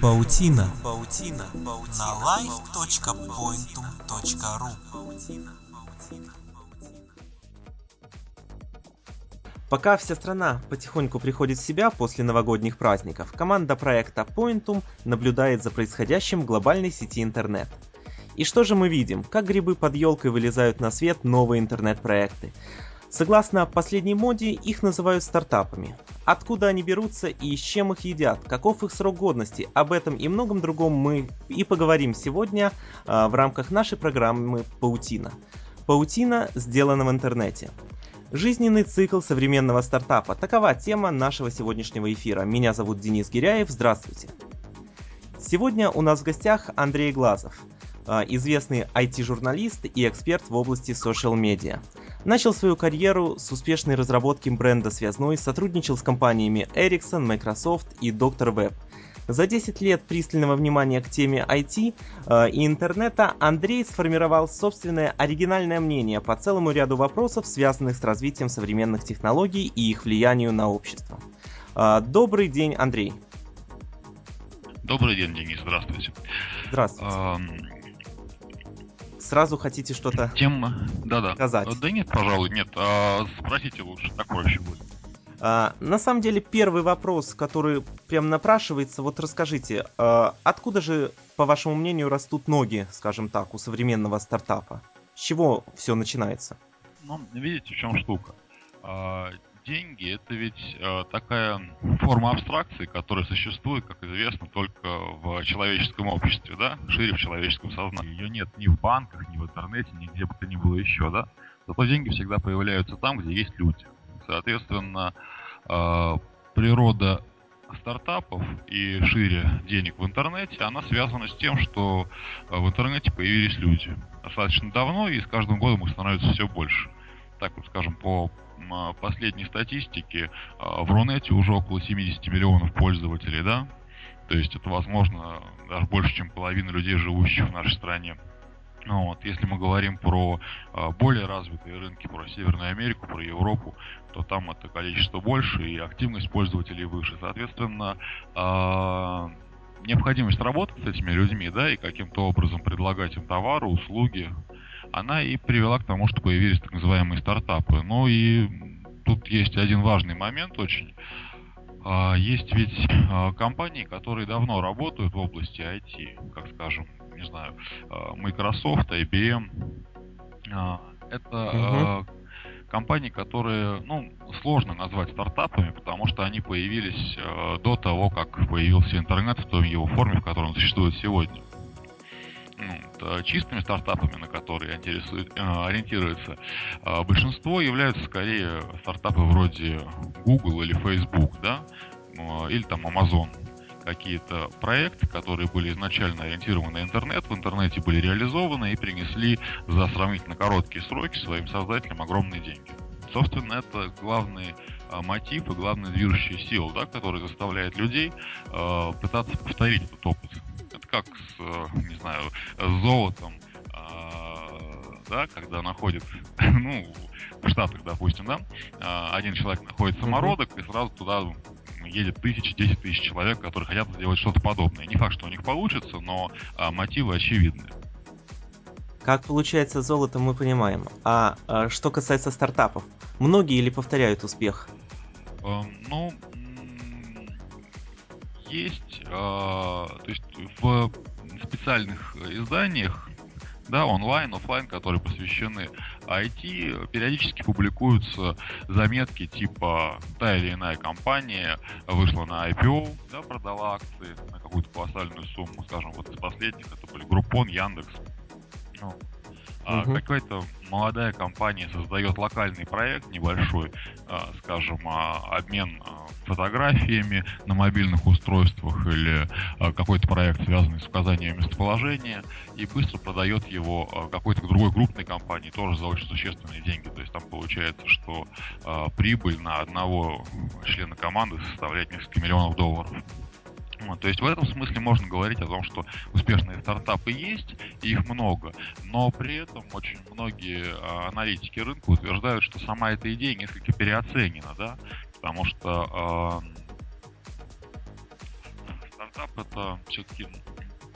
Паутина. Паутина. На live.pointum.ru Пока вся страна потихоньку приходит в себя после новогодних праздников, команда проекта Pointum наблюдает за происходящим в глобальной сети интернет. И что же мы видим? Как грибы под елкой вылезают на свет новые интернет-проекты. Согласно последней моде, их называют стартапами. Откуда они берутся и с чем их едят, каков их срок годности, об этом и многом другом мы и поговорим сегодня э, в рамках нашей программы «Паутина». Паутина сделана в интернете. Жизненный цикл современного стартапа. Такова тема нашего сегодняшнего эфира. Меня зовут Денис Гиряев. Здравствуйте. Сегодня у нас в гостях Андрей Глазов, а, известный IT-журналист и эксперт в области social-медиа. Начал свою карьеру с успешной разработки бренда связной, сотрудничал с компаниями Ericsson, Microsoft и Dr. Web. За 10 лет пристального внимания к теме IT э, и интернета Андрей сформировал собственное оригинальное мнение по целому ряду вопросов, связанных с развитием современных технологий и их влиянию на общество. Э, добрый день, Андрей. Добрый день, Денис, здравствуйте. Здравствуйте. Эм... Сразу хотите что-то Тема, да-да. сказать? Да нет, пожалуй, нет. А, спросите лучше, так проще будет. А, на самом деле, первый вопрос, который прям напрашивается, вот расскажите, а, откуда же, по вашему мнению, растут ноги, скажем так, у современного стартапа? С чего все начинается? Ну, видите, в чем штука. Деньги это ведь а, такая форма абстракции, которая существует, как известно, только в человеческом обществе, да, шире в человеческом сознании. Ее нет ни в банках, ни в интернете, ни где бы то ни было еще, да. Зато деньги всегда появляются там, где есть люди. Соответственно, а, природа стартапов и шире денег в интернете, она связана с тем, что а, в интернете появились люди. Достаточно давно, и с каждым годом их становится все больше. Так вот, скажем, по последней статистике, в Рунете уже около 70 миллионов пользователей, да? То есть это, возможно, даже больше, чем половина людей, живущих в нашей стране. Ну вот. Если мы говорим про э, более развитые рынки, про Северную Америку, про Европу, то там это количество больше и активность пользователей выше. Соответственно, необходимость работать с этими людьми, да, и каким-то образом предлагать им товары, услуги, она и привела к тому, что появились так называемые стартапы. Ну и тут есть один важный момент очень. Есть ведь компании, которые давно работают в области IT, как скажем, не знаю, э, Microsoft, IBM. А, это угу. компании, которые, ну, сложно назвать стартапами, потому что они появились до того, как появился интернет в той его форме, в которой он существует сегодня. Ну, чистыми стартапами, на которые ориентируется большинство, являются скорее стартапы вроде Google или Facebook, да, или там Amazon какие-то проекты, которые были изначально ориентированы на интернет, в интернете были реализованы и принесли за сравнительно короткие сроки своим создателям огромные деньги. Собственно, это главный а, мотив и главная движущая сила, да, которая заставляет людей э, пытаться повторить этот опыт. Как с, э, не знаю, с золотом, э, да, когда находит, ну, в Штатах, допустим, да, один человек находит самородок, и сразу туда едет тысячи, десять тысяч человек, которые хотят сделать что-то подобное. Не факт, что у них получится, но а, мотивы очевидны. Как получается золото, мы понимаем. А, а что касается стартапов, многие или повторяют успех? Э, ну, есть, э, то есть в специальных изданиях да, онлайн, офлайн, которые посвящены IT, периодически публикуются заметки типа та или иная компания вышла на IPO, да, продала акции на какую-то колоссальную сумму, скажем, вот из последних это были Группон, Яндекс. Ну, а угу. какая-то молодая компания создает локальный проект небольшой, а, скажем, а, обмен а, фотографиями на мобильных устройствах или какой-то проект, связанный с указанием местоположения, и быстро продает его какой-то другой крупной компании, тоже за очень существенные деньги. То есть там получается, что прибыль на одного члена команды составляет несколько миллионов долларов. Вот, то есть в этом смысле можно говорить о том, что успешные стартапы есть, и их много, но при этом очень многие э, аналитики рынка утверждают, что сама эта идея несколько переоценена, да, потому что э, стартап это все-таки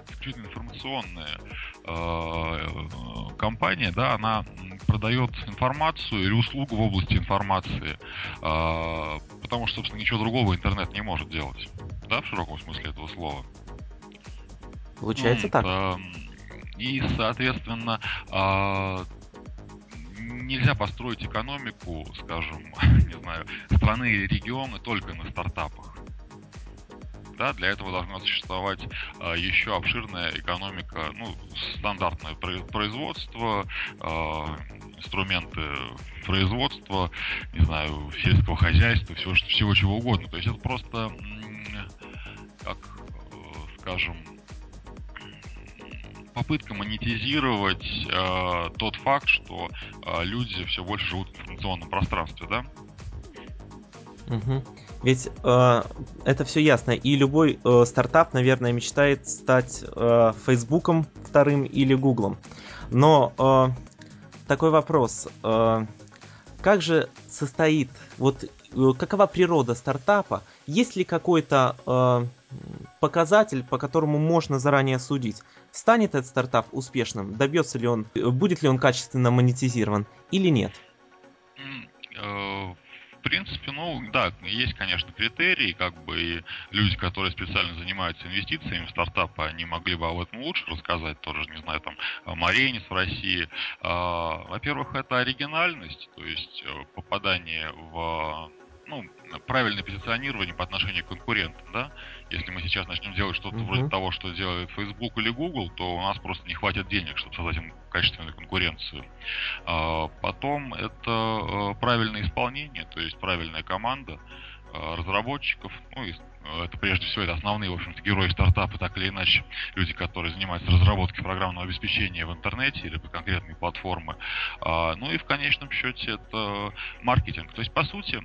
исключительно информационная компания, да, она продает информацию или услугу в области информации, э, потому что, собственно, ничего другого интернет не может делать, да, в широком смысле этого слова. Получается ну, так. Э, и, соответственно, э, нельзя построить экономику, скажем, не знаю, страны или региона только на стартапах. Да, для этого должна существовать э, еще обширная экономика, ну, стандартное производство, э, инструменты производства, не знаю, сельского хозяйства, всего, всего чего угодно. То есть это просто, как, э, скажем, попытка монетизировать э, тот факт, что э, люди все больше живут в информационном пространстве, да? Угу. Ведь э, это все ясно. И любой э, стартап, наверное, мечтает стать э, Фейсбуком вторым или Гуглом. Но э, такой вопрос. Э, как же состоит, вот э, какова природа стартапа? Есть ли какой-то э, показатель, по которому можно заранее судить, станет этот стартап успешным, добьется ли он, будет ли он качественно монетизирован или нет? Э, в принципе, ну да, есть, конечно, критерии, как бы и люди, которые специально занимаются инвестициями в стартапы, они могли бы об этом лучше рассказать, тоже, не знаю, там, Маренис в России. А, во-первых, это оригинальность, то есть э, попадание в ну, правильное позиционирование по отношению к конкурентам, да. Если мы сейчас начнем делать что-то uh-huh. вроде того, что делает Facebook или Google, то у нас просто не хватит денег, чтобы создать им качественную конкуренцию. А, потом это э, правильное исполнение, то есть правильная команда э, разработчиков, ну и э, это прежде всего это основные, в общем-то, герои стартапа, так или иначе, люди, которые занимаются разработкой программного обеспечения в интернете или по конкретной платформы. А, ну и в конечном счете это маркетинг. То есть, по сути,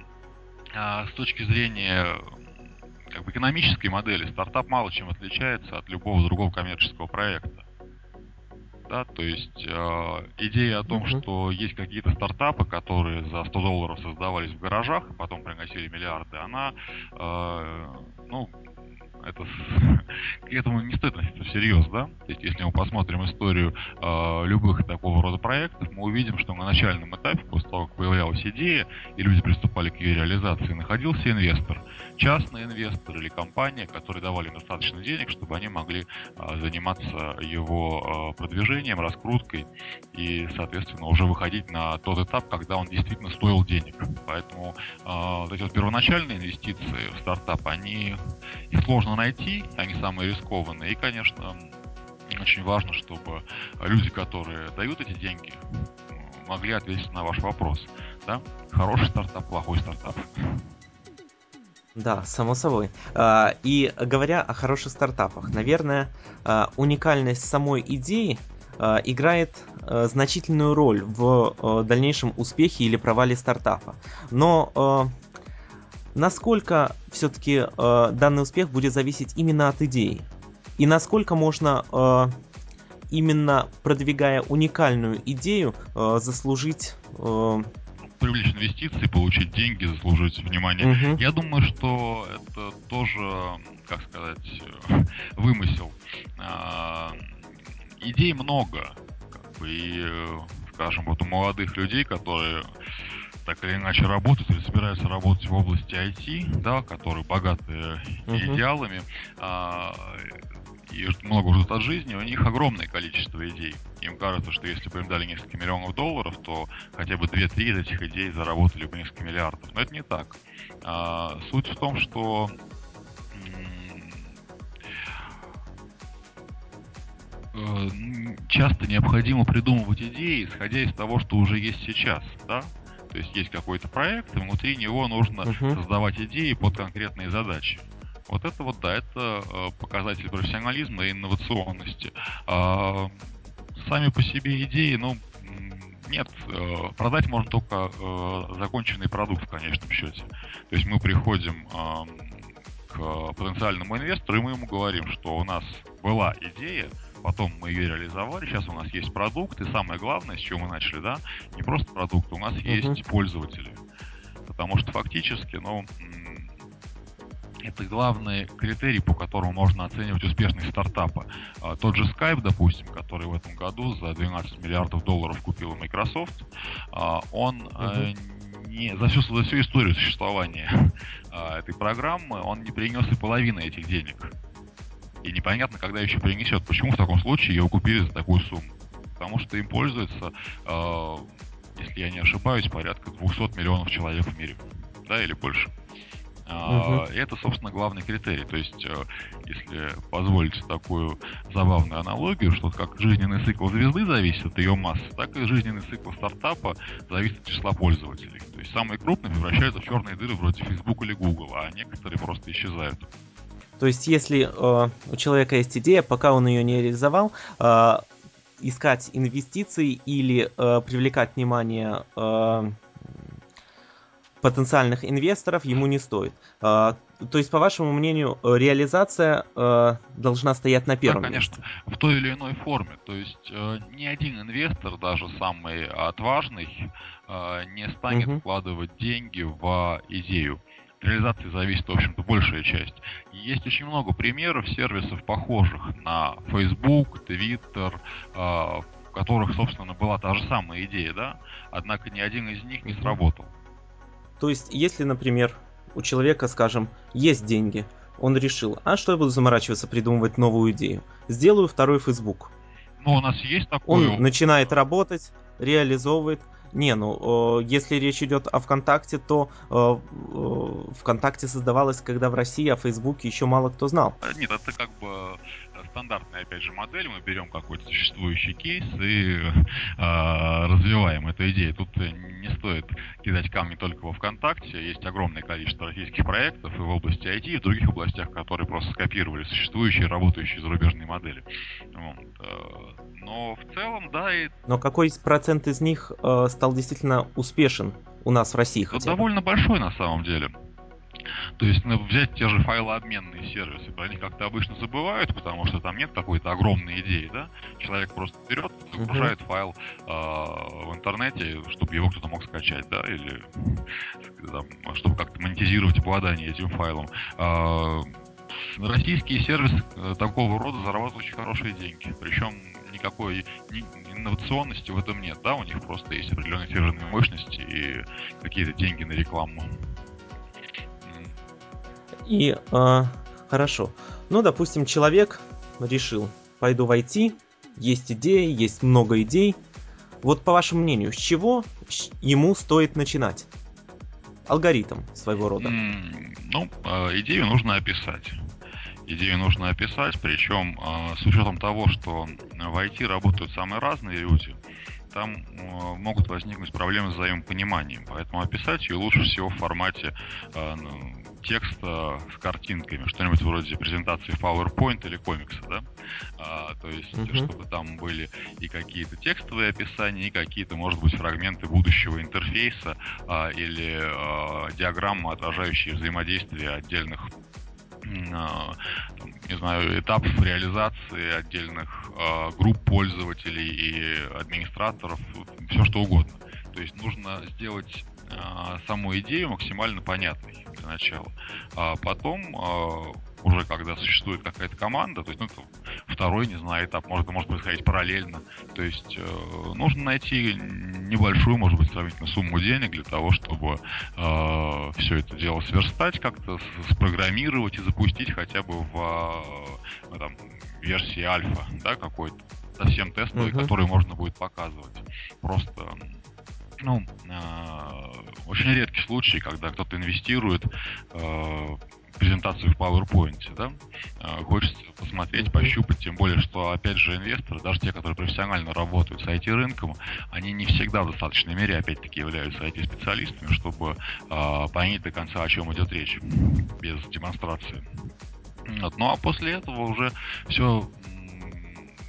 а, с точки зрения как бы, экономической модели стартап мало чем отличается от любого другого коммерческого проекта. Да, то есть э, идея о том, uh-huh. что есть какие-то стартапы, которые за 100 долларов создавались в гаражах, и потом приносили миллиарды, она, э, ну, это к этому не стоит относиться всерьез, да? То есть, если мы посмотрим историю э, любых такого рода проектов, мы увидим, что на начальном этапе, после того, как появлялась идея, и люди приступали к ее реализации, находился инвестор, частный инвестор или компания, которые давали достаточно денег, чтобы они могли э, заниматься его э, продвижением, раскруткой и, соответственно, уже выходить на тот этап, когда он действительно стоил денег. Поэтому э, вот эти вот первоначальные инвестиции в стартап, они их сложно найти, они самые рискованные. И, конечно, очень важно, чтобы люди, которые дают эти деньги, могли ответить на ваш вопрос. Да? Хороший стартап, плохой стартап. Да, само собой. А, и говоря о хороших стартапах, наверное, а, уникальность самой идеи а, играет значительную роль в дальнейшем успехе или провале стартапа. Но насколько все-таки э, данный успех будет зависеть именно от идеи? И насколько можно э, именно продвигая уникальную идею э, заслужить э, привлечь инвестиции, получить деньги, заслужить внимание. Угу. Я думаю, что это тоже, как сказать, э, вымысел. А, идей много, как бы, и, э, скажем, вот у молодых людей, которые так или иначе работают или собираются работать в области IT, да, которые богаты uh-huh. идеалами, а, и много ждут от жизни, у них огромное количество идей. Им кажется, что если бы им дали несколько миллионов долларов, то хотя бы 2-3 из этих идей заработали бы несколько миллиардов. Но это не так. А, суть в том, что э, часто необходимо придумывать идеи, исходя из того, что уже есть сейчас, да? То есть есть какой-то проект, и внутри него нужно uh-huh. создавать идеи под конкретные задачи. Вот это вот, да, это э, показатель профессионализма и инновационности. А, сами по себе идеи, ну, нет, э, продать можно только э, законченный продукт в конечном счете. То есть мы приходим к потенциальному инвестору, и мы ему говорим, что у нас была идея, потом мы ее реализовали, сейчас у нас есть продукт, и самое главное, с чего мы начали, да, не просто продукт, у нас uh-huh. есть пользователи. Потому что фактически, ну, это главный критерий, по которому можно оценивать успешность стартапа. А, тот же Skype, допустим, который в этом году за 12 миллиардов долларов купил Microsoft, а, он угу. не, за, всю, за всю историю существования а, этой программы он не принес и половины этих денег. И непонятно, когда еще принесет. Почему в таком случае его купили за такую сумму? Потому что им пользуется, если я не ошибаюсь, порядка 200 миллионов человек в мире. Да, или больше. Uh-huh. Это, собственно, главный критерий. То есть, э, если позволить такую забавную аналогию, что как жизненный цикл звезды зависит от ее массы, так и жизненный цикл стартапа зависит от числа пользователей. То есть самые крупные превращаются в черные дыры вроде Facebook или Google, а некоторые просто исчезают. То есть, если э, у человека есть идея, пока он ее не реализовал, э, искать инвестиции или э, привлекать внимание э, потенциальных инвесторов ему не стоит. А, то есть, по вашему мнению, реализация э, должна стоять на первом да, конечно, в той или иной форме. То есть, э, ни один инвестор, даже самый отважный, э, не станет угу. вкладывать деньги в идею реализации зависит, в общем-то, большая часть. есть очень много примеров сервисов, похожих на Facebook, Twitter, в которых, собственно, была та же самая идея, да, однако ни один из них не сработал. То есть, если, например, у человека, скажем, есть деньги, он решил, а что я буду заморачиваться, придумывать новую идею? Сделаю второй Facebook. Ну, у нас есть такой... Он начинает работать, реализовывает. Не, ну, если речь идет о ВКонтакте, то ВКонтакте создавалось, когда в России о Фейсбуке еще мало кто знал. Нет, это как бы стандартная, опять же, модель. Мы берем какой-то существующий кейс и э, развиваем эту идею. Тут не стоит кидать камни только во ВКонтакте. Есть огромное количество российских проектов и в области IT, и в других областях, которые просто скопировали существующие, работающие зарубежные модели. Вот. Э, но в целом, да, и... Но какой процент из них э, стал действительно успешен у нас в России? Хотя довольно большой на самом деле. То есть ну, взять те же файлообменные сервисы, про них как-то обычно забывают, потому что там нет какой-то огромной идеи, да? Человек просто берет, загружает uh-huh. файл э, в интернете, чтобы его кто-то мог скачать, да, или там, чтобы как-то монетизировать обладание этим файлом. Э, российские сервисы э, такого рода зарабатывают очень хорошие деньги. Причем никакой инновационности в этом нет, да, у них просто есть определенные фирменные мощности и какие-то деньги на рекламу. И э, хорошо. Ну, допустим, человек решил, пойду в IT, есть идеи, есть много идей. Вот по вашему мнению, с чего ему стоит начинать? Алгоритм своего рода. Mm, ну, э, идею нужно описать. Идею нужно описать, причем э, с учетом того, что в IT работают самые разные люди, там э, могут возникнуть проблемы с взаимопониманием. Поэтому описать ее лучше всего в формате э, ну, текста с картинками, что-нибудь вроде презентации в PowerPoint или комикса, да? А, то есть, uh-huh. чтобы там были и какие-то текстовые описания, и какие-то, может быть, фрагменты будущего интерфейса а, или а, диаграммы, отражающие взаимодействие отдельных не знаю, этапов реализации отдельных э, групп пользователей и администраторов, все что угодно. То есть нужно сделать э, саму идею максимально понятной для начала. А потом уже когда существует какая-то команда, то есть ну, второй, не знаю, этап, может, может происходить параллельно. То есть э, нужно найти небольшую, может быть, сравнительно сумму денег для того, чтобы э, все это дело сверстать, как-то спрограммировать и запустить хотя бы в э, там, версии альфа, да, какой-то совсем тестовый, uh-huh. который можно будет показывать. Просто ну, э, очень редкий случай, когда кто-то инвестирует э, презентацию в PowerPoint, да, а, хочется посмотреть, пощупать, тем более, что, опять же, инвесторы, даже те, которые профессионально работают с IT-рынком, они не всегда в достаточной мере, опять-таки, являются IT-специалистами, чтобы э, понять до конца, о чем идет речь, без демонстрации. Вот. Ну, а после этого уже все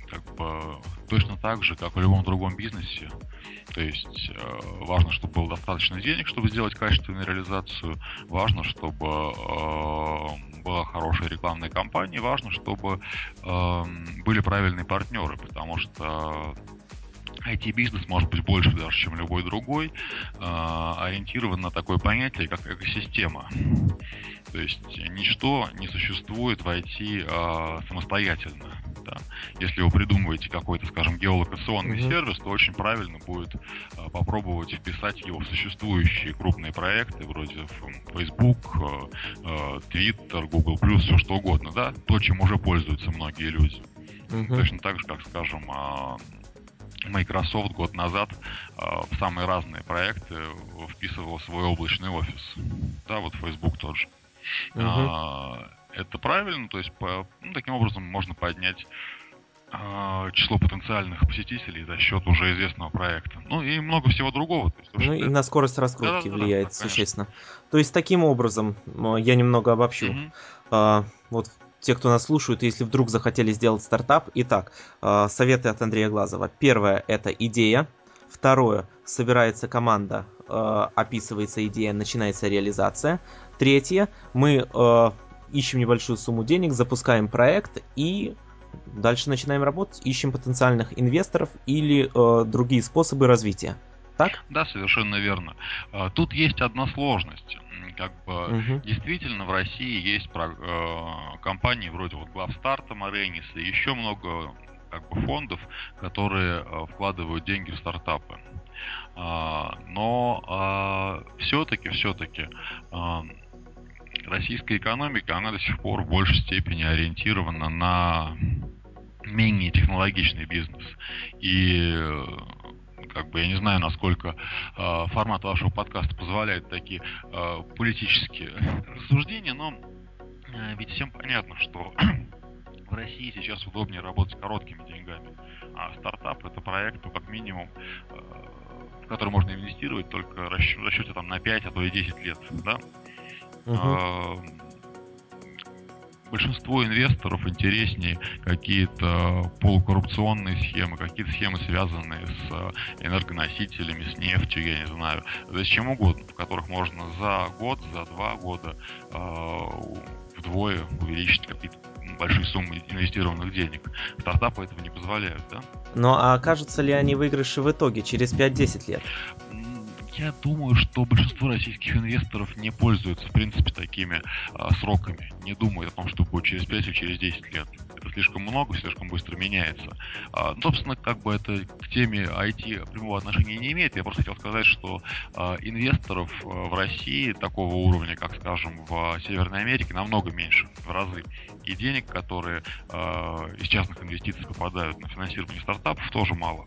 как бы точно так же, как в любом другом бизнесе, то есть э, важно, чтобы было достаточно денег, чтобы сделать качественную реализацию. Важно, чтобы э, была хорошая рекламная кампания. Важно, чтобы э, были правильные партнеры, потому что IT-бизнес может быть больше даже, чем любой другой, ориентирован на такое понятие, как экосистема. То есть ничто не существует в IT самостоятельно. Да. Если вы придумываете какой-то, скажем, геолокационный mm-hmm. сервис, то очень правильно будет а, попробовать вписать его в существующие крупные проекты, вроде Facebook, а, Twitter, Google+, все что угодно, да, то, чем уже пользуются многие люди. Mm-hmm. Точно так же, как, скажем, а, Microsoft год назад в самые разные проекты вписывал свой облачный офис. Да, вот Facebook тот же. Uh-huh это правильно, то есть по, ну, таким образом можно поднять э, число потенциальных посетителей за счет уже известного проекта. Ну и много всего другого. То есть, ну и на скорость раскрутки да, да, влияет да, существенно. То есть таким образом, я немного обобщу. Угу. А, вот те, кто нас слушают, если вдруг захотели сделать стартап. Итак, а, советы от Андрея Глазова. Первое – это идея. Второе – собирается команда, а, описывается идея, начинается реализация. Третье – мы ищем небольшую сумму денег, запускаем проект и дальше начинаем работать, ищем потенциальных инвесторов или э, другие способы развития. Так? Да, совершенно верно. А, тут есть одна сложность. Как бы угу. действительно в России есть про, э, компании вроде вот Главстарта, Марениса и еще много как бы фондов, которые э, вкладывают деньги в стартапы. А, но а, все-таки, все-таки а, российская экономика, она до сих пор в большей степени ориентирована на менее технологичный бизнес. И э, как бы я не знаю, насколько э, формат вашего подкаста позволяет такие э, политические рассуждения, но э, ведь всем понятно, что в России сейчас удобнее работать короткими деньгами, а стартап это проект, ну, как минимум, э, в который можно инвестировать только в расчете там, на 5, а то и 10 лет, да, Угу. Большинству инвесторов интереснее какие-то полукоррупционные схемы, какие-то схемы, связанные с а, энергоносителями, с нефтью, я не знаю, да с чем угодно, в которых можно за год, за два года э, вдвое увеличить какие-то большие суммы инвестированных денег. Стартапы этого не позволяют, да? Ну а окажутся ли они выигрыши в итоге через 5-10 лет? Я думаю, что большинство российских инвесторов не пользуются, в принципе, такими а, сроками. Не думают о том, что будет через 5 или через 10 лет. Это слишком много, слишком быстро меняется. А, ну, собственно, как бы это к теме IT прямого отношения не имеет. Я просто хотел сказать, что а, инвесторов а, в России такого уровня, как, скажем, в Северной Америке, намного меньше, в разы. И денег, которые а, из частных инвестиций попадают на финансирование стартапов, тоже мало.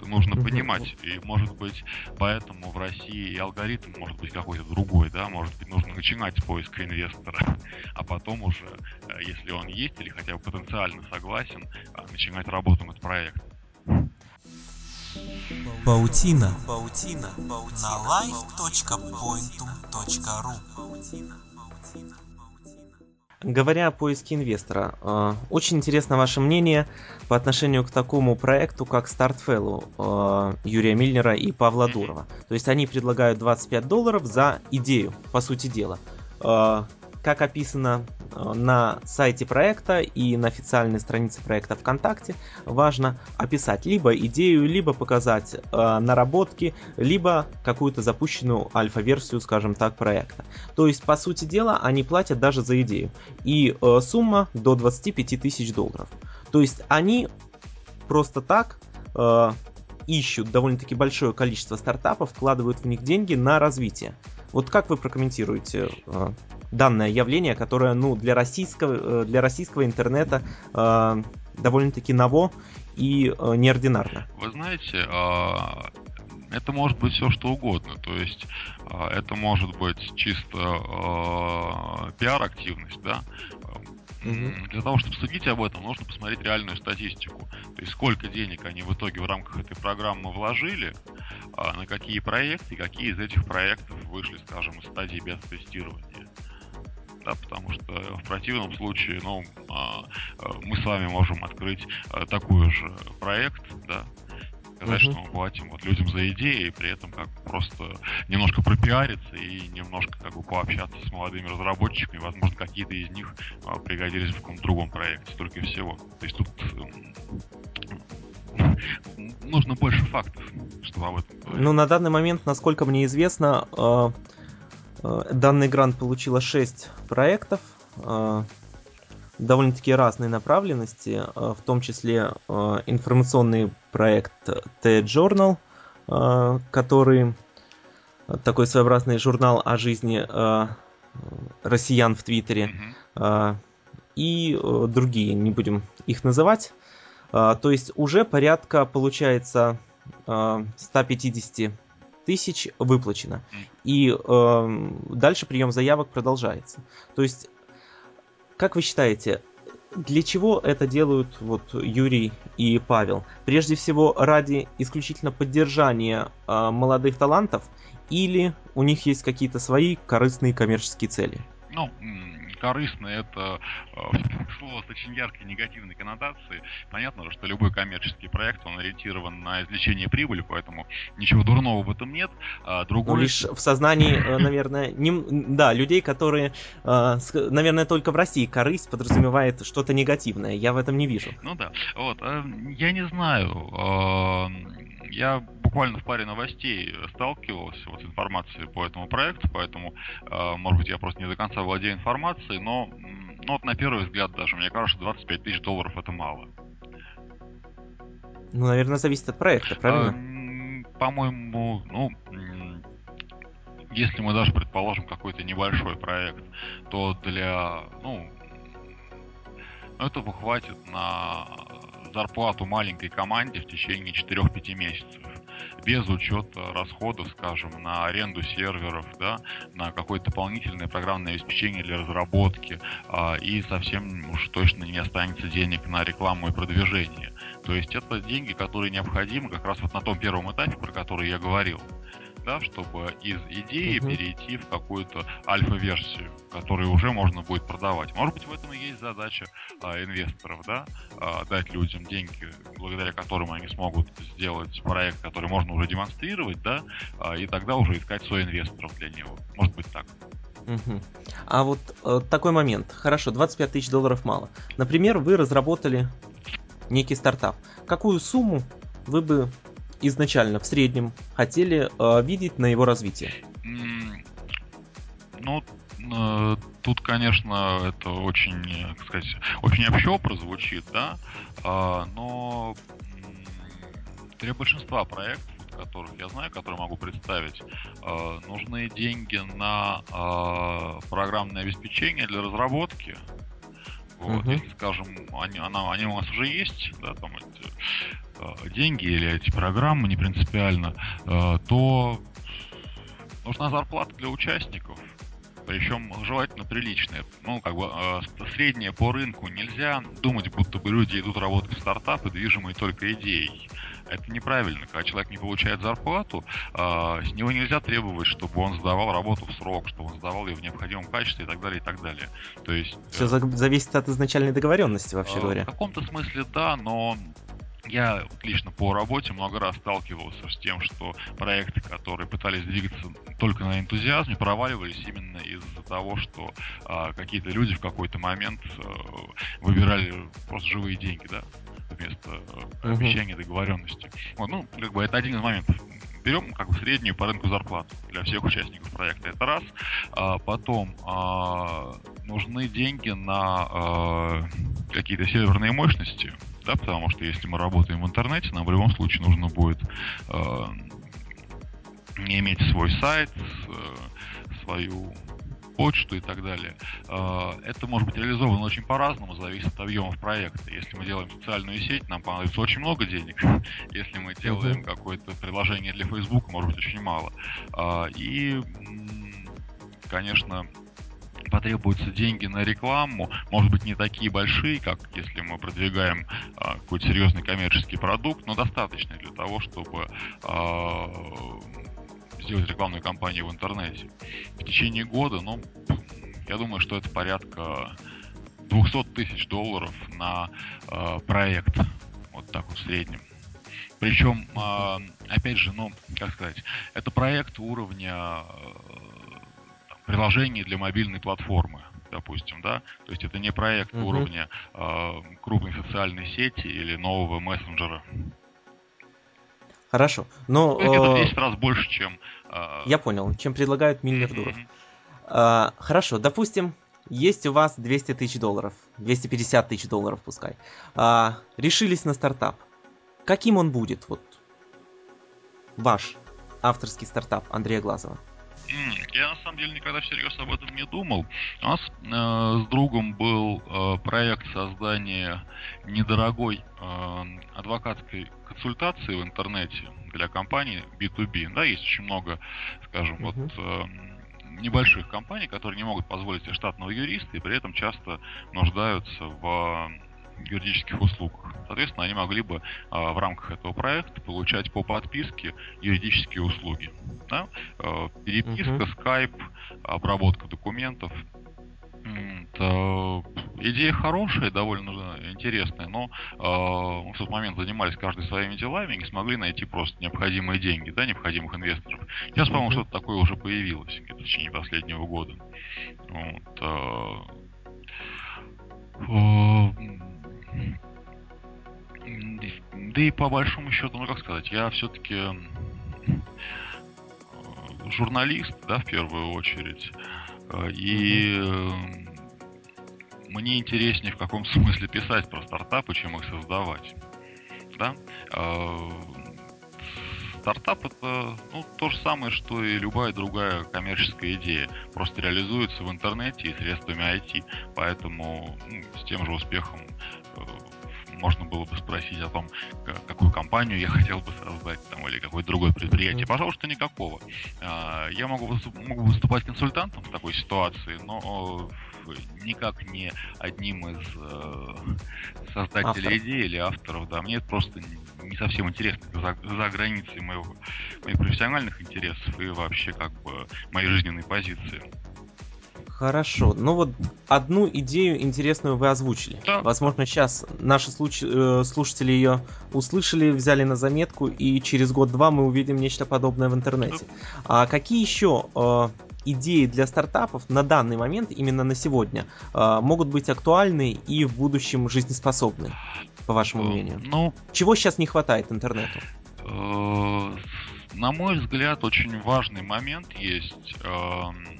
Нужно понимать. И, может быть, поэтому в России и алгоритм может быть какой-то другой, да, может быть, нужно начинать с поиска инвестора, а потом уже, э, если он есть или хотя бы потенциально согласен, э, начинать работу над проектом. Паутина. Паутина. На live.pointum.ru Говоря о поиске инвестора, э, очень интересно ваше мнение по отношению к такому проекту, как Startfellow э, Юрия Мильнера и Павла Дурова. То есть они предлагают 25 долларов за идею, по сути дела. Как описано э, на сайте проекта и на официальной странице проекта ВКонтакте, важно описать либо идею, либо показать э, наработки, либо какую-то запущенную альфа-версию, скажем так, проекта. То есть, по сути дела, они платят даже за идею. И э, сумма до 25 тысяч долларов. То есть, они просто так э, ищут довольно-таки большое количество стартапов, вкладывают в них деньги на развитие. Вот как вы прокомментируете э, данное явление, которое, ну, для российского, э, для российского интернета э, довольно-таки ново и э, неординарно? Вы знаете, э, это может быть все что угодно. То есть э, это может быть чисто э, пиар-активность, да. Для того, чтобы судить об этом, нужно посмотреть реальную статистику. То есть сколько денег они в итоге в рамках этой программы вложили, а, на какие проекты, какие из этих проектов вышли, скажем, из стадии бета-тестирования да, потому что в противном случае, ну, а, а, мы с вами можем открыть а, такой же проект, да, сказать, uh-huh. что мы платим вот людям за идеи, и при этом как просто немножко пропиариться и немножко как бы пообщаться с молодыми разработчиками. Возможно, какие-то из них а, пригодились в каком-то другом проекте, только и всего. То есть тут эм, нужно больше фактов, чтобы об этом говорить. Ну, на данный момент, насколько мне известно, э, э, данный грант получило 6 проектов, э, довольно-таки разной направленности, в том числе информационный проект T-Journal, который такой своеобразный журнал о жизни россиян в Твиттере, mm-hmm. и другие, не будем их называть. То есть уже порядка, получается, 150 а, тысяч выплачено. И э, дальше прием заявок продолжается. То есть, как вы считаете, для чего это делают вот Юрий и Павел? Прежде всего ради исключительно поддержания э, молодых талантов или у них есть какие-то свои корыстные коммерческие цели? Ну, корыстно это э, слово с очень яркой негативной коннотацией. Понятно, что любой коммерческий проект, он ориентирован на извлечение прибыли, поэтому ничего дурного в этом нет. А другой... Ну, лишь в сознании, э, наверное, не... да, людей, которые, э, наверное, только в России корысть подразумевает что-то негативное. Я в этом не вижу. Ну да. Вот. Я не знаю. Я буквально в паре новостей сталкивался вот с информацией по этому проекту, поэтому, э, может быть, я просто не до конца владею информацией, но ну, вот на первый взгляд даже, мне кажется, 25 тысяч долларов это мало. Ну, наверное, зависит от проекта, правильно? А, по-моему, ну, если мы даже предположим какой-то небольшой проект, то для, ну, этого хватит на зарплату маленькой команде в течение 4-5 месяцев без учета расходов, скажем, на аренду серверов, да, на какое-то дополнительное программное обеспечение для разработки, а, и совсем уж точно не останется денег на рекламу и продвижение. То есть это деньги, которые необходимы как раз вот на том первом этапе, про который я говорил да, чтобы из идеи угу. перейти в какую-то альфа-версию, которую уже можно будет продавать. Может быть, в этом и есть задача а, инвесторов, да, а, дать людям деньги, благодаря которым они смогут сделать проект, который можно уже демонстрировать, да, а, и тогда уже искать своих инвесторов для него. Может быть так. Угу. А вот э, такой момент. Хорошо, 25 тысяч долларов мало. Например, вы разработали некий стартап. Какую сумму вы бы изначально в среднем хотели э, видеть на его развитие? Ну, э, тут, конечно, это очень, как сказать, очень общо прозвучит, да, э, но для большинства проектов, которых я знаю, которые могу представить, э, нужны деньги на э, программное обеспечение для разработки, вот, uh-huh. если, скажем, они, она, они у нас уже есть, да, там эти э, деньги или эти программы не принципиально, э, то нужна зарплата для участников. Причем желательно приличная. Ну, как бы э, средняя по рынку. Нельзя думать, будто бы люди идут работать в стартапы, движимые только идеей. Это неправильно. Когда человек не получает зарплату, э, с него нельзя требовать, чтобы он сдавал работу в срок, чтобы он сдавал ее в необходимом качестве и так далее, и так далее. То есть... Все э, зависит от изначальной договоренности, вообще э, говоря. В каком-то смысле да, но я лично по работе много раз сталкивался с тем, что проекты, которые пытались двигаться только на энтузиазме, проваливались именно из-за того, что а, какие-то люди в какой-то момент а, выбирали просто живые деньги, да, вместо uh-huh. обещания договоренности. Вот, ну, как бы это один из моментов. Берем как бы среднюю по рынку зарплату для всех участников проекта. Это раз. А, потом а, нужны деньги на а, какие-то серверные мощности, да, потому что если мы работаем в интернете, нам в любом случае нужно будет э, иметь свой сайт, э, свою почту и так далее. Э, это может быть реализовано очень по-разному, зависит от объемов проекта. Если мы делаем социальную сеть, нам понадобится очень много денег. Если мы делаем какое-то приложение для Facebook, может быть очень мало. Э, и, конечно, потребуются деньги на рекламу, может быть, не такие большие, как если мы продвигаем а, какой-то серьезный коммерческий продукт, но достаточные для того, чтобы а, сделать рекламную кампанию в интернете. В течение года, ну, я думаю, что это порядка 200 тысяч долларов на э, проект. Вот так вот в среднем. Причем, э, опять же, ну, как сказать, это проект уровня приложений для мобильной платформы, допустим, да, то есть это не проект uh-huh. уровня э, крупной социальной сети или нового мессенджера. Хорошо, но... Это в 10 раз больше, чем... Я понял, чем предлагают миллиардеров. Mm-hmm. Хорошо, допустим, есть у вас 200 тысяч долларов, 250 тысяч долларов пускай. Решились на стартап. Каким он будет? Вот ваш авторский стартап Андрея Глазова. Я на самом деле никогда всерьез об этом не думал. У нас э, с другом был э, проект создания недорогой э, адвокатской консультации в интернете для компаний B2B. Да, есть очень много, скажем, uh-huh. вот э, небольших компаний, которые не могут позволить себе штатного юриста и при этом часто нуждаются в юридических услугах. Соответственно, они могли бы а, в рамках этого проекта получать по подписке юридические услуги. Да? А, переписка, uh-huh. скайп, обработка документов. Это идея хорошая, довольно интересная, но э, мы в тот момент занимались каждый своими делами и не смогли найти просто необходимые деньги, да, необходимых инвесторов. Сейчас, по-моему, что-то такое уже появилось где-то в течение последнего года. Вот, э, да и по большому счету, ну как сказать, я все-таки э, журналист, да, в первую очередь. Э, и э, мне интереснее в каком смысле писать про стартапы, чем их создавать. Да? Стартап это ну, то же самое, что и любая другая коммерческая идея. Просто реализуется в интернете и средствами IT. Поэтому ну, с тем же успехом можно было бы спросить о том, какую компанию я хотел бы создать там, или какое-то другое предприятие. Пожалуйста, никакого. А, я могу, могу выступать консультантом в такой ситуации, но никак не одним из э, создателей Автор. идеи или авторов. Да, мне это просто не совсем интересно за, за границей моего, моих профессиональных интересов и вообще как бы моей жизненной позиции. Хорошо. Ну вот одну идею интересную вы озвучили. Да. Возможно, сейчас наши случ... Э, слушатели ее услышали, взяли на заметку, и через год-два мы увидим нечто подобное в интернете. Да. А какие еще э, идеи для стартапов на данный момент, именно на сегодня, э, могут быть актуальны и в будущем жизнеспособны, по вашему мнению? Ну, чего сейчас не хватает интернету? На мой взгляд, очень важный момент есть эм,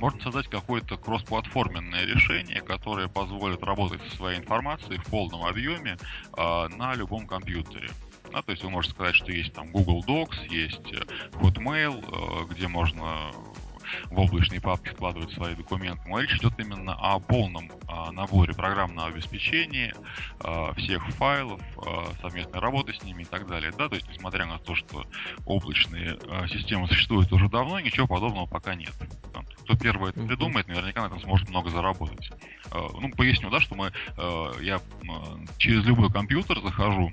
можно создать какое-то кроссплатформенное решение, которое позволит работать со своей информацией в полном объеме э, на любом компьютере. Да, то есть вы можете сказать, что есть там Google Docs, есть э, Hotmail, э, где можно в облачные папки складывать свои документы. Но речь идет именно о полном а, наборе программного обеспечения, а, всех файлов, а, совместной работы с ними и так далее. Да? То есть, несмотря на то, что облачные системы существуют уже давно, ничего подобного пока нет. Кто первый это придумает, наверняка на этом сможет много заработать. Ну, поясню, да, что мы, я через любой компьютер захожу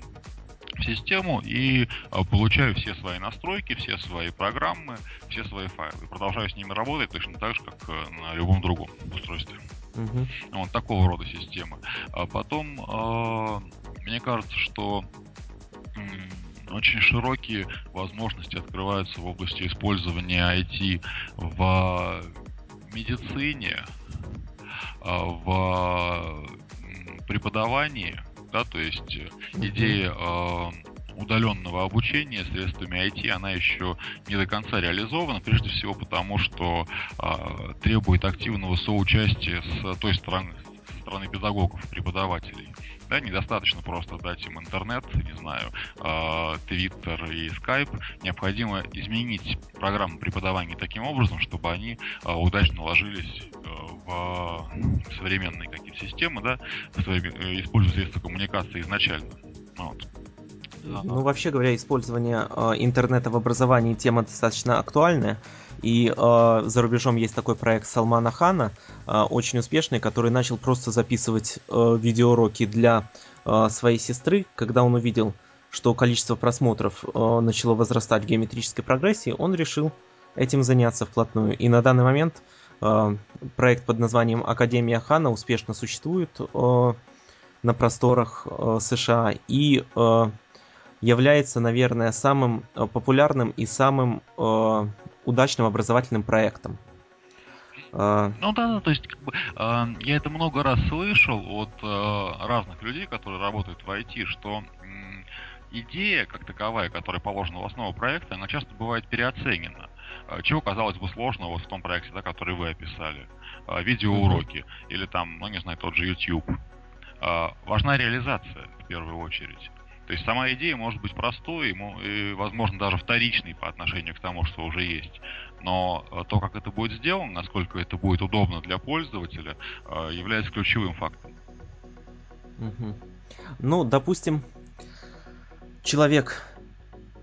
систему и а, получаю все свои настройки, все свои программы, все свои файлы. И продолжаю с ними работать точно так же, как э, на любом другом устройстве. Uh-huh. Вот такого рода системы. А потом, э, мне кажется, что очень широкие возможности открываются в области использования IT в медицине, в преподавании, да, то есть э, идея э, удаленного обучения средствами IT, она еще не до конца реализована, прежде всего потому, что э, требует активного соучастия с той стороны, стороны педагогов, преподавателей. Да, недостаточно просто дать им интернет, не знаю, Твиттер э, и Скайп. Необходимо изменить программу преподавания таким образом, чтобы они э, удачно ложились э, в современные какие-то системы, да, используя средства коммуникации изначально. Вот. Ну, вообще говоря, использование э, интернета в образовании тема достаточно актуальная. И э, за рубежом есть такой проект Салмана Хана, э, очень успешный, который начал просто записывать э, видеоуроки для э, своей сестры. Когда он увидел, что количество просмотров э, начало возрастать в геометрической прогрессии, он решил этим заняться вплотную. И на данный момент э, проект под названием Академия Хана успешно существует э, на просторах э, США. И э, является, наверное, самым э, популярным и самым э, удачным образовательным проектом. Э, ну да, да, то есть как бы, э, я это много раз слышал от э, разных людей, которые работают в IT, что э, идея, как таковая, которая положена в основу проекта, она часто бывает переоценена. А, чего, казалось бы, сложного вот в том проекте, да, который вы описали? Видеоуроки или там, ну не знаю, тот же YouTube. Важна реализация в первую очередь. То есть сама идея может быть простой и, возможно, даже вторичной по отношению к тому, что уже есть. Но то, как это будет сделано, насколько это будет удобно для пользователя, является ключевым фактором. Ну, допустим, человек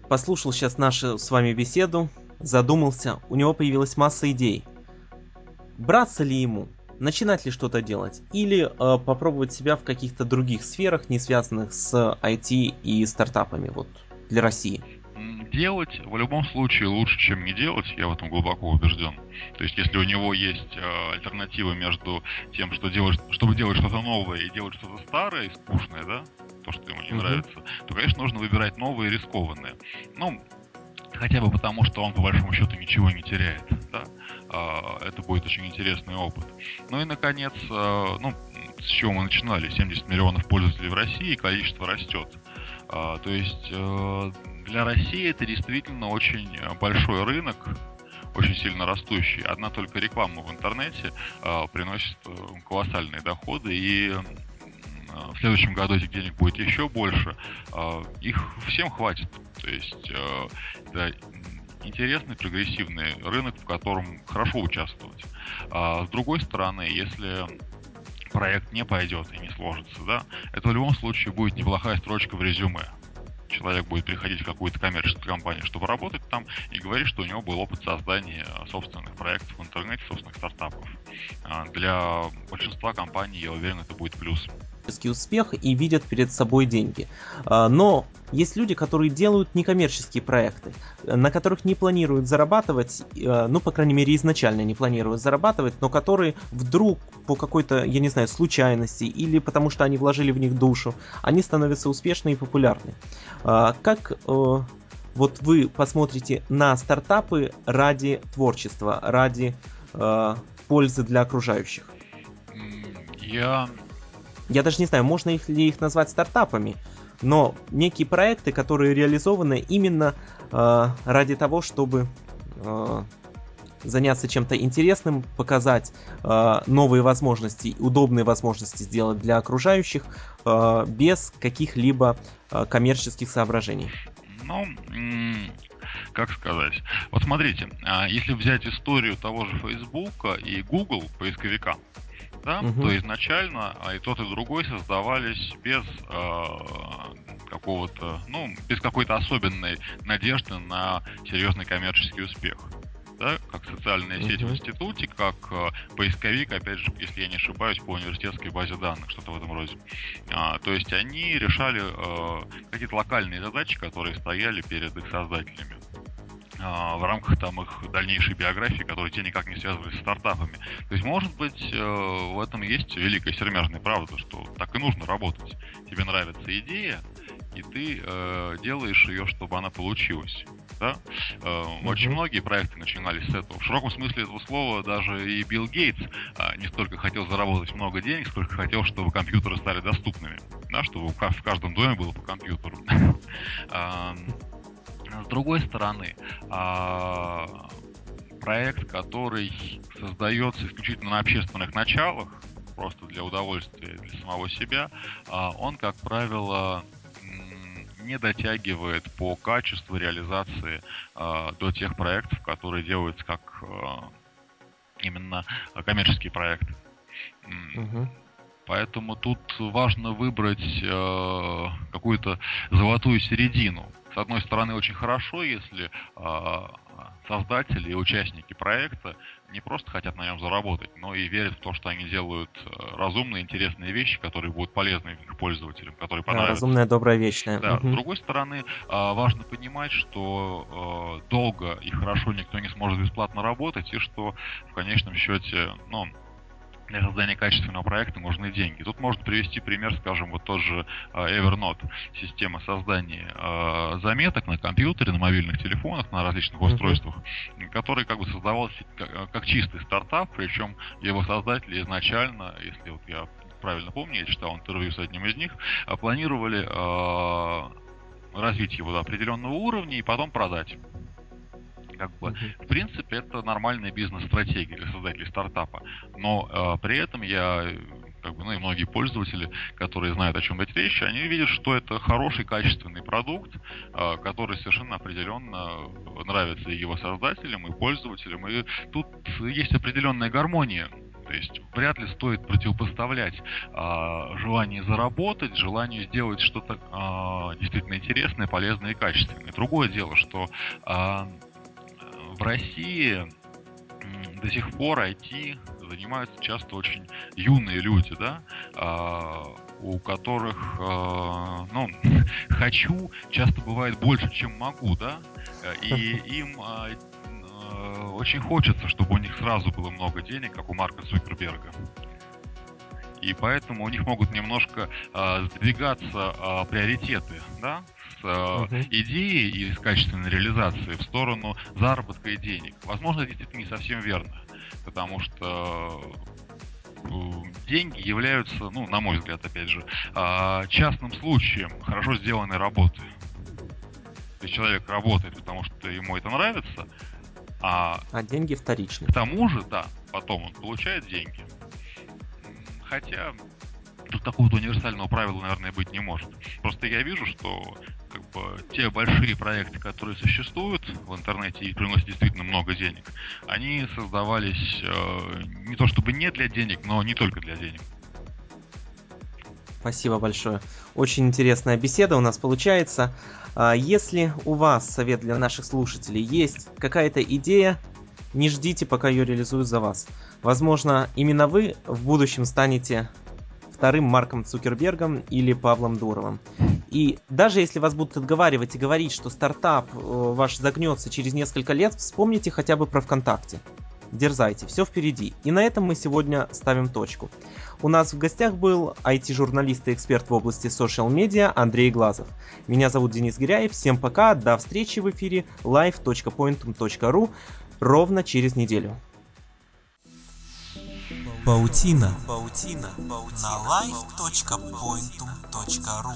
послушал сейчас нашу с вами беседу, задумался, у него появилась масса идей. Браться ли ему? Начинать ли что-то делать? Или э, попробовать себя в каких-то других сферах, не связанных с IT и стартапами, вот, для России? делать в любом случае лучше, чем не делать, я в этом глубоко убежден. То есть, если у него есть э, альтернатива между тем, что делать, чтобы делать что-то новое и делать что-то старое и скучное, да, то, что ему не mm-hmm. нравится, то, конечно, нужно выбирать новое и рискованное. Ну, хотя бы потому, что он по большому счету ничего не теряет, да. Э, это будет очень интересный опыт. Ну и, наконец, э, ну, с чего мы начинали, 70 миллионов пользователей в России, количество растет. Э, то есть э, для России это действительно очень э, большой рынок, очень сильно растущий. Одна только реклама в интернете э, приносит э, колоссальные доходы, и э, в следующем году этих денег будет еще больше. Э, их всем хватит. То есть это интересный, прогрессивный рынок, в котором хорошо участвовать. А с другой стороны, если проект не пойдет и не сложится, да, это в любом случае будет неплохая строчка в резюме человек будет приходить в какую-то коммерческую компанию, чтобы работать там, и говорить, что у него был опыт создания собственных проектов в интернете, собственных стартапов. А, для большинства компаний, я уверен, это будет плюс успех и видят перед собой деньги. А, но есть люди, которые делают некоммерческие проекты, на которых не планируют зарабатывать, а, ну, по крайней мере, изначально не планируют зарабатывать, но которые вдруг по какой-то, я не знаю, случайности или потому что они вложили в них душу, они становятся успешны и популярны. А, как э, вот вы посмотрите на стартапы ради творчества, ради э, пользы для окружающих? Я я даже не знаю, можно их ли их назвать стартапами, но некие проекты, которые реализованы именно э, ради того, чтобы э, заняться чем-то интересным, показать э, новые возможности, удобные возможности сделать для окружающих э, без каких-либо э, коммерческих соображений. Ну, как сказать. Вот смотрите, а если взять историю того же Facebook и Google поисковика, да, угу. то изначально и тот, и другой создавались без э, какого-то, ну, без какой-то особенной надежды на серьезный коммерческий успех. Да, как социальная сеть uh-huh. в институте, как э, поисковик, опять же, если я не ошибаюсь, по университетской базе данных, что-то в этом роде. А, то есть они решали э, какие-то локальные задачи, которые стояли перед их создателями. А, в рамках там их дальнейшей биографии, которые те никак не связывались с стартапами. То есть, может быть, э, в этом есть великая сермяжная правда, что так и нужно работать. Тебе нравится идея, и ты э, делаешь ее, чтобы она получилась. Да? Э, очень многие проекты начинались с этого. В широком смысле этого слова даже и Билл Гейтс э, не столько хотел заработать много денег, сколько хотел, чтобы компьютеры стали доступными. Да, чтобы в каждом доме было по компьютеру. С другой стороны, а, проект, который создается исключительно на общественных началах, просто для удовольствия для самого себя, а, он, как правило, не дотягивает по качеству реализации а, до тех проектов, которые делаются как именно коммерческие проекты. Угу. Поэтому тут важно выбрать э, какую-то золотую середину. С одной стороны, очень хорошо, если э, создатели и участники проекта не просто хотят на нем заработать, но и верят в то, что они делают э, разумные, интересные вещи, которые будут полезны их пользователям, которые понравятся. Да, разумная, добрая, вечная. Да. Угу. С другой стороны, э, важно понимать, что э, долго и хорошо никто не сможет бесплатно работать, и что в конечном счете, ну, для создания качественного проекта нужны деньги. Тут можно привести пример, скажем, вот тот же а, Evernote, система создания а, заметок на компьютере, на мобильных телефонах, на различных устройствах, который как бы создавался как, чистый стартап, причем его создатели изначально, если вот я правильно помню, я читал интервью с одним из них, а, планировали развить его до определенного уровня и потом продать. Как бы, в принципе, это нормальная бизнес-стратегия для создателей стартапа. Но э, при этом я как бы, ну и многие пользователи, которые знают, о чем эти вещи, они видят, что это хороший, качественный продукт, э, который совершенно определенно нравится и его создателям, и пользователям. И тут есть определенная гармония то есть вряд ли стоит противопоставлять а, желание заработать, желанию сделать что-то а, действительно интересное, полезное и качественное. Другое дело, что а, в России до сих пор IT занимаются часто очень юные люди, да, а, у которых, а, ну, хочу часто бывает больше, чем могу, да, и им а, а, очень хочется, чтобы у них сразу было много денег, как у Марка Цукерберга. И поэтому у них могут немножко э, сдвигаться э, приоритеты, да, с uh-huh. идеи и с качественной реализации в сторону заработка и денег. Возможно, это действительно не совсем верно, потому что э, деньги являются, ну, на мой взгляд, опять же, а, частным случаем хорошо сделанной работы. То есть человек работает, потому что ему это нравится, а, а деньги вторичны. К тому же, да, потом он получает деньги. Хотя тут такого универсального правила, наверное, быть не может. Просто я вижу, что бы, те большие проекты, которые существуют в интернете и приносят действительно много денег, они создавались э, не то чтобы не для денег, но не только для денег. Спасибо большое. Очень интересная беседа у нас получается. А, если у вас совет для наших слушателей есть какая-то идея, не ждите, пока ее реализуют за вас. Возможно, именно вы в будущем станете вторым Марком Цукербергом или Павлом Дуровым. И даже если вас будут отговаривать и говорить, что стартап э, ваш загнется через несколько лет, вспомните хотя бы про ВКонтакте. Дерзайте, все впереди. И на этом мы сегодня ставим точку. У нас в гостях был IT-журналист и эксперт в области social медиа Андрей Глазов. Меня зовут Денис Гиряев. Всем пока, до встречи в эфире live.pointum.ru ровно через неделю. Паутина. Паутина. Паутина. На live.pointum.ru